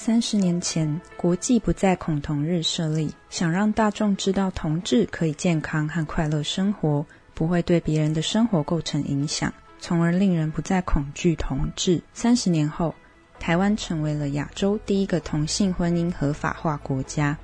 三十年前，国际不再恐同日设立，想让大众知道同志可以健康和快乐生活，不会对别人的生活构成影响，从而令人不再恐惧同志。三十年后，台湾成为了亚洲第一个同性婚姻合法化国家。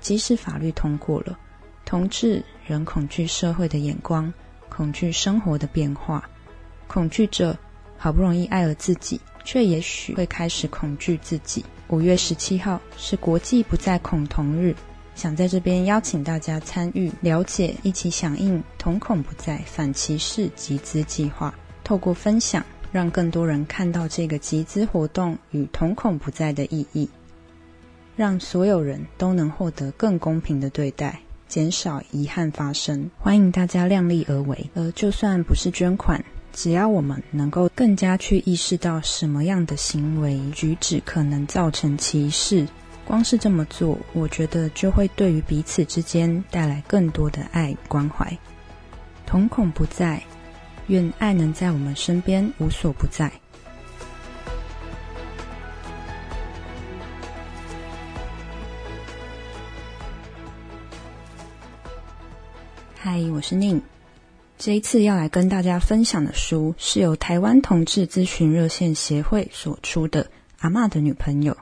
即使法律通过了，同志仍恐惧社会的眼光，恐惧生活的变化，恐惧着好不容易爱了自己，却也许会开始恐惧自己。五月十七号是国际不再恐同日，想在这边邀请大家参与、了解，一起响应“同恐不再反歧视集资计划”。透过分享，让更多人看到这个集资活动与“同恐不再”的意义，让所有人都能获得更公平的对待，减少遗憾发生。欢迎大家量力而为，而就算不是捐款。只要我们能够更加去意识到什么样的行为举止可能造成歧视，光是这么做，我觉得就会对于彼此之间带来更多的爱与关怀。瞳孔不在，愿爱能在我们身边无所不在。嗨，我是宁。这一次要来跟大家分享的书，是由台湾同志咨询热线协会所出的《阿妈的女朋友》。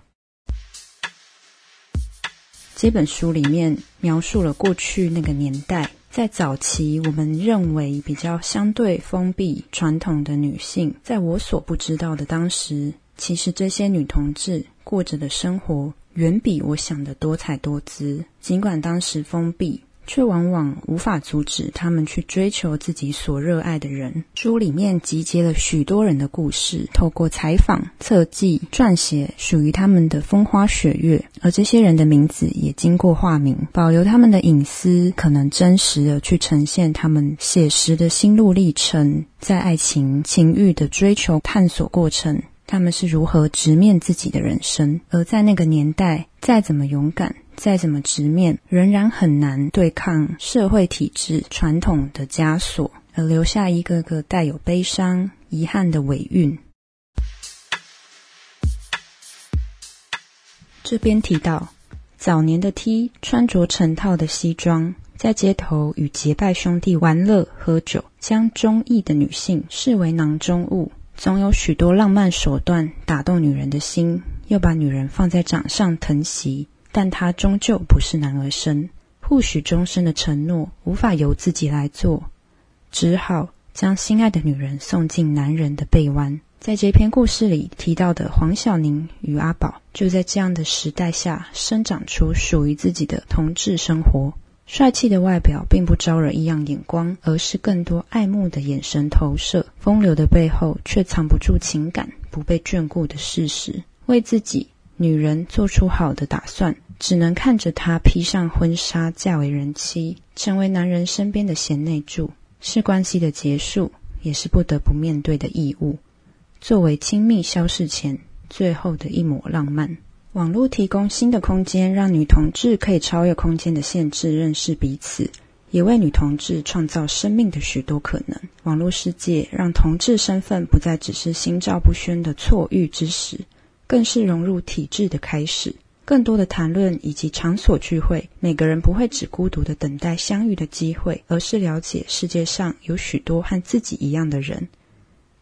这本书里面描述了过去那个年代，在早期我们认为比较相对封闭、传统的女性，在我所不知道的当时，其实这些女同志过着的生活，远比我想的多彩多姿。尽管当时封闭。却往往无法阻止他们去追求自己所热爱的人。书里面集结了许多人的故事，透过采访、侧记、撰写属于他们的风花雪月，而这些人的名字也经过化名，保留他们的隐私，可能真实的去呈现他们写实的心路历程，在爱情、情欲的追求探索过程，他们是如何直面自己的人生。而在那个年代，再怎么勇敢。再怎么直面，仍然很难对抗社会体制传统的枷锁，而留下一个个带有悲伤、遗憾的尾韵。这边提到，早年的 T 穿着成套的西装，在街头与结拜兄弟玩乐喝酒，将中意的女性视为囊中物，总有许多浪漫手段打动女人的心，又把女人放在掌上疼惜。但他终究不是男儿身，或许终身的承诺无法由自己来做，只好将心爱的女人送进男人的臂弯。在这篇故事里提到的黄晓宁与阿宝，就在这样的时代下生长出属于自己的同志生活。帅气的外表并不招惹异样眼光，而是更多爱慕的眼神投射。风流的背后却藏不住情感不被眷顾的事实。为自己。女人做出好的打算，只能看着她披上婚纱嫁为人妻，成为男人身边的贤内助，是关系的结束，也是不得不面对的义务。作为亲密消逝前最后的一抹浪漫，网络提供新的空间，让女同志可以超越空间的限制，认识彼此，也为女同志创造生命的许多可能。网络世界让同志身份不再只是心照不宣的错遇之时。更是融入体制的开始。更多的谈论以及场所聚会，每个人不会只孤独的等待相遇的机会，而是了解世界上有许多和自己一样的人。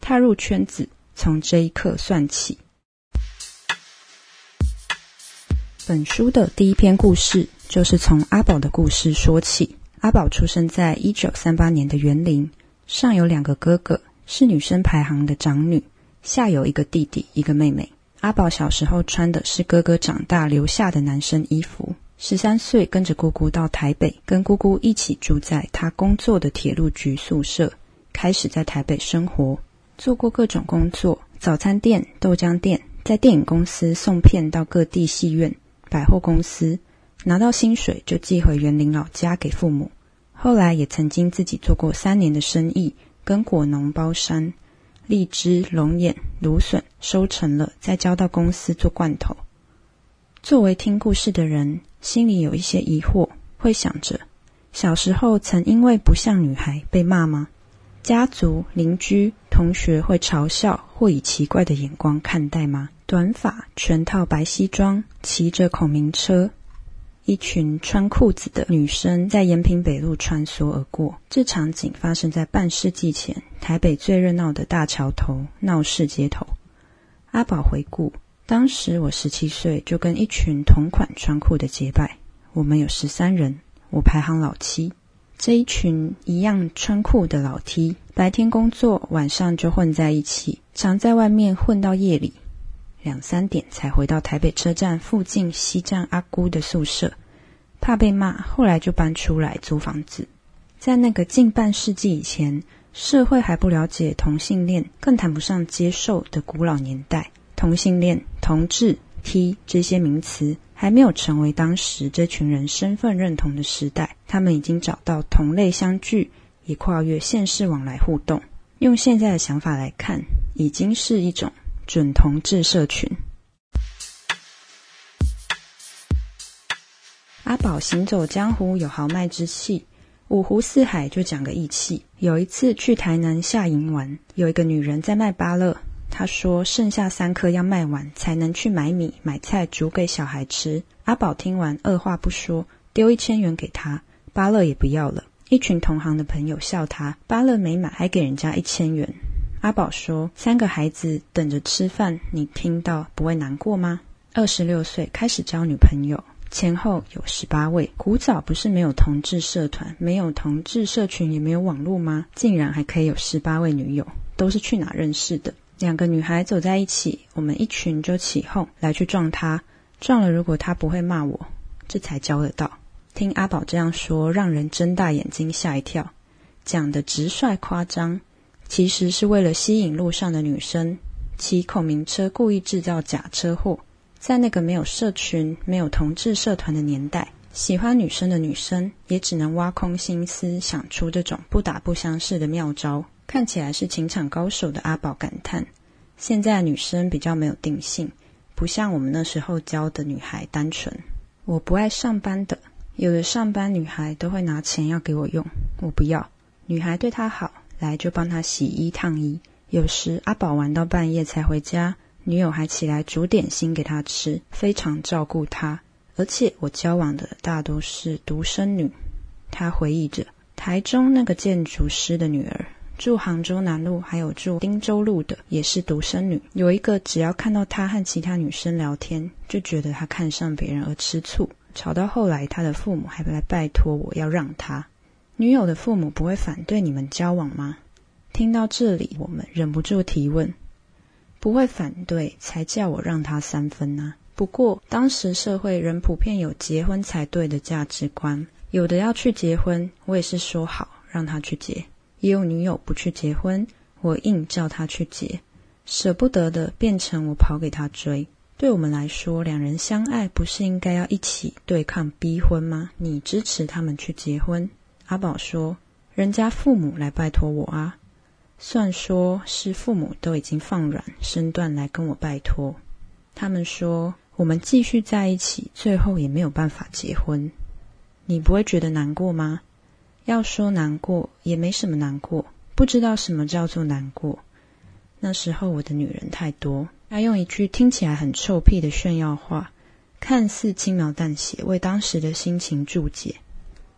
踏入圈子，从这一刻算起。本书的第一篇故事就是从阿宝的故事说起。阿宝出生在一九三八年的园林，上有两个哥哥，是女生排行的长女，下有一个弟弟，一个妹妹。阿宝小时候穿的是哥哥长大留下的男生衣服。十三岁跟着姑姑到台北，跟姑姑一起住在他工作的铁路局宿舍，开始在台北生活，做过各种工作：早餐店、豆浆店，在电影公司送片到各地戏院、百货公司，拿到薪水就寄回园林老家给父母。后来也曾经自己做过三年的生意，跟果农包山。荔枝、龙眼、芦笋收成了，再交到公司做罐头。作为听故事的人，心里有一些疑惑，会想着：小时候曾因为不像女孩被骂吗？家族、邻居、同学会嘲笑或以奇怪的眼光看待吗？短发，全套白西装，骑着孔明车。一群穿裤子的女生在延平北路穿梭而过。这场景发生在半世纪前，台北最热闹的大桥头闹市街头。阿宝回顾，当时我十七岁，就跟一群同款穿裤的结拜。我们有十三人，我排行老七。这一群一样穿裤的老 T，白天工作，晚上就混在一起，常在外面混到夜里。两三点才回到台北车站附近西站阿姑的宿舍，怕被骂，后来就搬出来租房子。在那个近半世纪以前，社会还不了解同性恋，更谈不上接受的古老年代，同性恋、同志、T 这些名词还没有成为当时这群人身份认同的时代。他们已经找到同类相聚，也跨越现世往来互动。用现在的想法来看，已经是一种。准同志社群，阿宝行走江湖有豪迈之气，五湖四海就讲个义气。有一次去台南下营玩，有一个女人在卖芭乐，她说剩下三颗要卖完才能去买米买菜煮给小孩吃。阿宝听完二话不说，丢一千元给她，芭乐也不要了。一群同行的朋友笑他，芭乐没买还给人家一千元。阿宝说：“三个孩子等着吃饭，你听到不会难过吗？”二十六岁开始交女朋友，前后有十八位。古早不是没有同志社团、没有同志社群，也没有网络吗？竟然还可以有十八位女友，都是去哪认识的？两个女孩走在一起，我们一群就起哄来去撞她，撞了如果她不会骂我，这才交得到。听阿宝这样说，让人睁大眼睛吓一跳，讲的直率夸张。其实是为了吸引路上的女生，骑孔明车故意制造假车祸。在那个没有社群、没有同志社团的年代，喜欢女生的女生也只能挖空心思想出这种不打不相识的妙招。看起来是情场高手的阿宝感叹：现在女生比较没有定性，不像我们那时候教的女孩单纯。我不爱上班的，有的上班女孩都会拿钱要给我用，我不要。女孩对她好。来就帮他洗衣烫衣，有时阿宝玩到半夜才回家，女友还起来煮点心给他吃，非常照顾他。而且我交往的大多是独生女。他回忆着，台中那个建筑师的女儿，住杭州南路，还有住汀州路的，也是独生女。有一个只要看到他和其他女生聊天，就觉得他看上别人而吃醋，吵到后来，他的父母还来拜托我要让他。女友的父母不会反对你们交往吗？听到这里，我们忍不住提问：不会反对，才叫我让他三分呢。不过当时社会仍普遍有结婚才对的价值观，有的要去结婚，我也是说好让他去结；也有女友不去结婚，我硬叫他去结，舍不得的变成我跑给他追。对我们来说，两人相爱不是应该要一起对抗逼婚吗？你支持他们去结婚？阿宝说：“人家父母来拜托我啊，算说是父母都已经放软身段来跟我拜托。他们说我们继续在一起，最后也没有办法结婚。你不会觉得难过吗？要说难过，也没什么难过，不知道什么叫做难过。那时候我的女人太多。他用一句听起来很臭屁的炫耀话，看似轻描淡写，为当时的心情注解。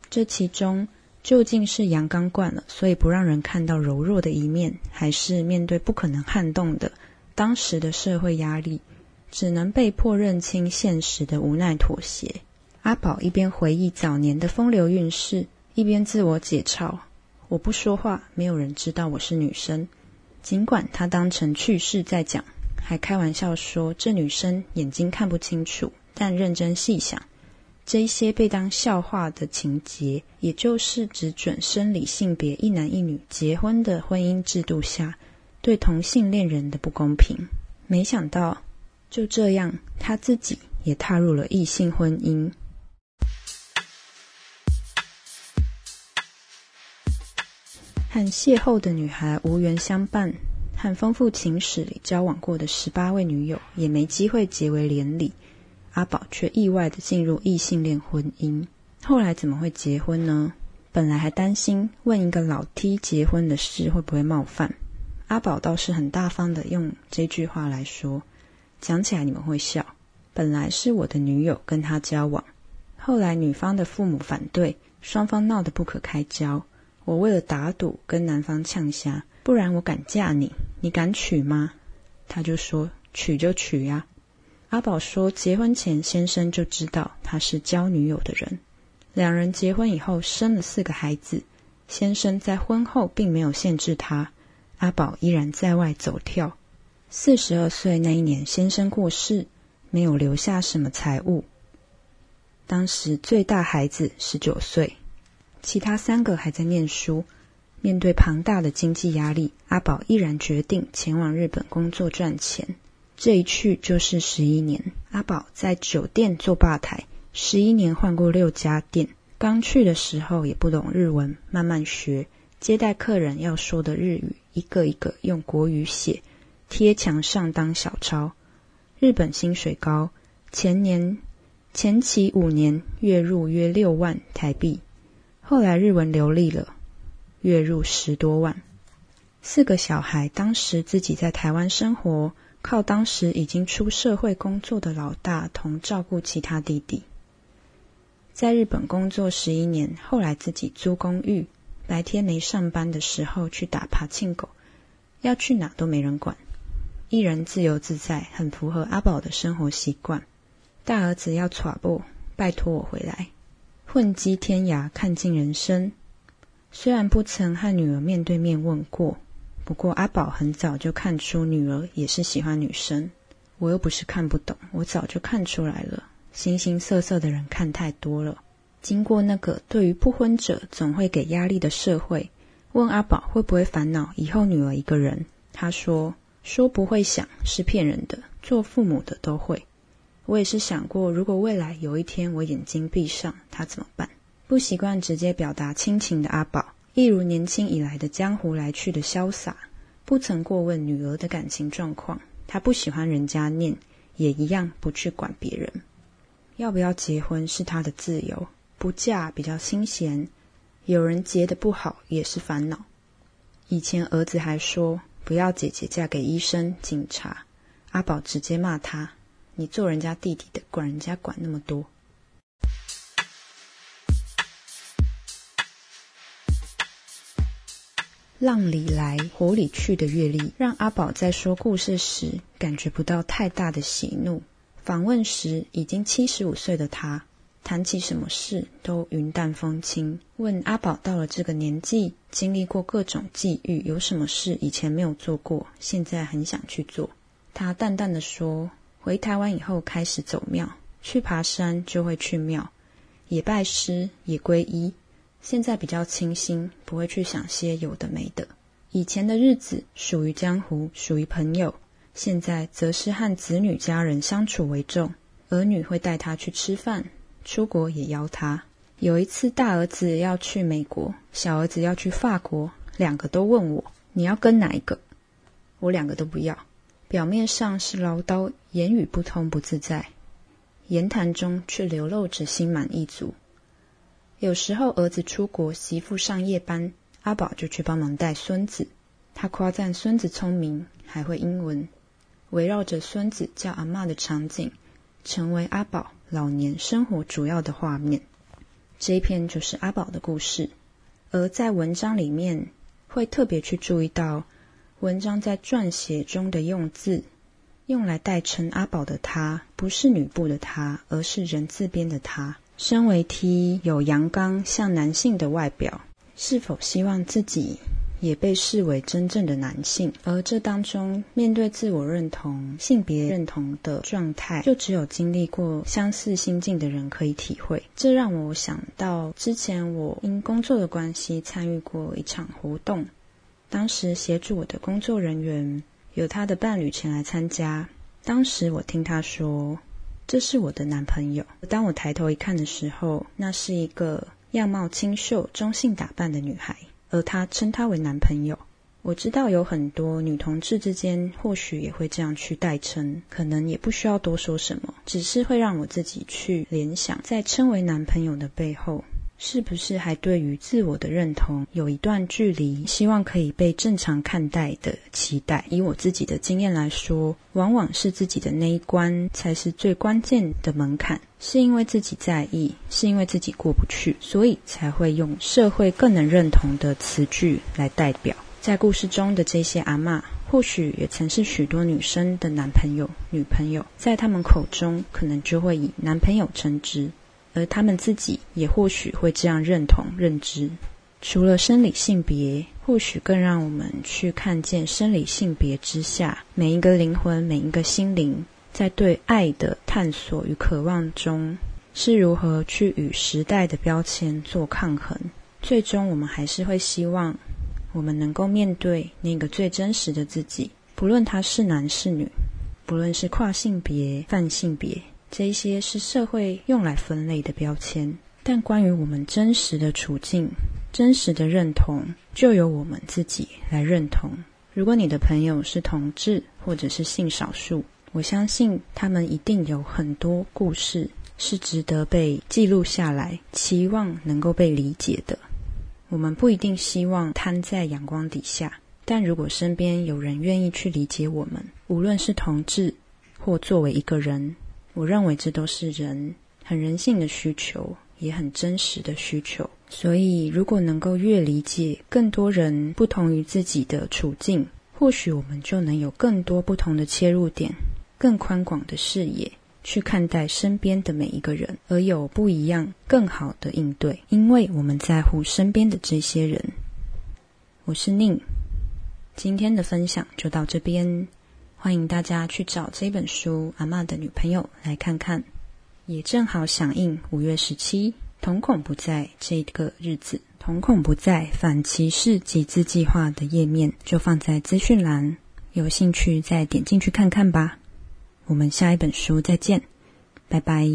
这其中。”究竟是阳刚惯了，所以不让人看到柔弱的一面，还是面对不可能撼动的当时的社会压力，只能被迫认清现实的无奈妥协？阿宝一边回忆早年的风流韵事，一边自我解嘲：“我不说话，没有人知道我是女生。”尽管他当成趣事在讲，还开玩笑说这女生眼睛看不清楚，但认真细想。这些被当笑话的情节，也就是只准生理性别一男一女结婚的婚姻制度下，对同性恋人的不公平。没想到，就这样，他自己也踏入了异性婚姻。和邂逅的女孩无缘相伴，和丰富情史里交往过的十八位女友，也没机会结为连理。阿宝却意外的进入异性恋婚姻，后来怎么会结婚呢？本来还担心问一个老 T 结婚的事会不会冒犯，阿宝倒是很大方的用这句话来说：讲起来你们会笑。本来是我的女友跟他交往，后来女方的父母反对，双方闹得不可开交。我为了打赌，跟男方呛下，不然我敢嫁你，你敢娶吗？他就说娶就娶呀。阿宝说，结婚前先生就知道他是交女友的人。两人结婚以后生了四个孩子，先生在婚后并没有限制他，阿宝依然在外走跳。四十二岁那一年，先生过世，没有留下什么财物。当时最大孩子十九岁。其他三个还在念书，面对庞大的经济压力，阿宝毅然决定前往日本工作赚钱。这一去就是十一年。阿宝在酒店做吧台，十一年换过六家店。刚去的时候也不懂日文，慢慢学，接待客人要说的日语，一个一个用国语写，贴墙上当小抄。日本薪水高，前年前期五年月入约六万台币。后来日文流利了，月入十多万。四个小孩当时自己在台湾生活，靠当时已经出社会工作的老大同照顾其他弟弟。在日本工作十一年，后来自己租公寓，白天没上班的时候去打爬庆狗，要去哪都没人管，一人自由自在，很符合阿宝的生活习惯。大儿子要耍不，拜托我回来。混迹天涯，看尽人生。虽然不曾和女儿面对面问过，不过阿宝很早就看出女儿也是喜欢女生。我又不是看不懂，我早就看出来了。形形色色的人看太多了。经过那个对于不婚者总会给压力的社会，问阿宝会不会烦恼以后女儿一个人？他说：“说不会想是骗人的，做父母的都会。”我也是想过，如果未来有一天我眼睛闭上，他怎么办？不习惯直接表达亲情的阿宝，一如年轻以来的江湖来去的潇洒，不曾过问女儿的感情状况。他不喜欢人家念，也一样不去管别人。要不要结婚是他的自由，不嫁比较清闲。有人结的不好也是烦恼。以前儿子还说不要姐姐嫁给医生、警察，阿宝直接骂他。你做人家弟弟的，管人家管那么多。浪里来，火里去的阅历，让阿宝在说故事时感觉不到太大的喜怒。访问时已经七十五岁的他，谈起什么事都云淡风轻。问阿宝到了这个年纪，经历过各种际遇，有什么事以前没有做过，现在很想去做？他淡淡的说。回台湾以后，开始走庙，去爬山就会去庙，也拜师，也皈依。现在比较清新，不会去想些有的没的。以前的日子属于江湖，属于朋友，现在则是和子女家人相处为重。儿女会带他去吃饭，出国也邀他。有一次，大儿子要去美国，小儿子要去法国，两个都问我：“你要跟哪一个？”我两个都不要。表面上是唠叨，言语不通不自在，言谈中却流露着心满意足。有时候儿子出国，媳妇上夜班，阿宝就去帮忙带孙子。他夸赞孙子聪明，还会英文。围绕着孙子叫阿妈的场景，成为阿宝老年生活主要的画面。这一篇就是阿宝的故事，而在文章里面会特别去注意到。文章在撰写中的用字，用来代称阿宝的他，不是女部的他，而是人字边的他。身为 T，有阳刚像男性的外表，是否希望自己也被视为真正的男性？而这当中，面对自我认同、性别认同的状态，就只有经历过相似心境的人可以体会。这让我想到，之前我因工作的关系参与过一场活动。当时协助我的工作人员有他的伴侣前来参加。当时我听他说：“这是我的男朋友。”当我抬头一看的时候，那是一个样貌清秀、中性打扮的女孩，而她称她为男朋友。我知道有很多女同志之间或许也会这样去代称，可能也不需要多说什么，只是会让我自己去联想，在称为男朋友的背后。是不是还对于自我的认同有一段距离？希望可以被正常看待的期待。以我自己的经验来说，往往是自己的那一关才是最关键的门槛。是因为自己在意，是因为自己过不去，所以才会用社会更能认同的词句来代表。在故事中的这些阿嬷，或许也曾是许多女生的男朋友、女朋友，在他们口中，可能就会以男朋友称之。而他们自己也或许会这样认同认知。除了生理性别，或许更让我们去看见生理性别之下每一个灵魂、每一个心灵，在对爱的探索与渴望中，是如何去与时代的标签做抗衡。最终，我们还是会希望，我们能够面对那个最真实的自己，不论他是男是女，不论是跨性别、泛性别。这些是社会用来分类的标签，但关于我们真实的处境、真实的认同，就由我们自己来认同。如果你的朋友是同志或者是性少数，我相信他们一定有很多故事是值得被记录下来，期望能够被理解的。我们不一定希望摊在阳光底下，但如果身边有人愿意去理解我们，无论是同志或作为一个人。我认为这都是人很人性的需求，也很真实的需求。所以，如果能够越理解更多人不同于自己的处境，或许我们就能有更多不同的切入点，更宽广的视野去看待身边的每一个人，而有不一样、更好的应对。因为我们在乎身边的这些人。我是宁，今天的分享就到这边。欢迎大家去找这本书《阿妈的女朋友》来看看，也正好响应五月十七瞳孔不在这个日子，瞳孔不在反歧视集资计划的页面就放在资讯栏，有兴趣再点进去看看吧。我们下一本书再见，拜拜。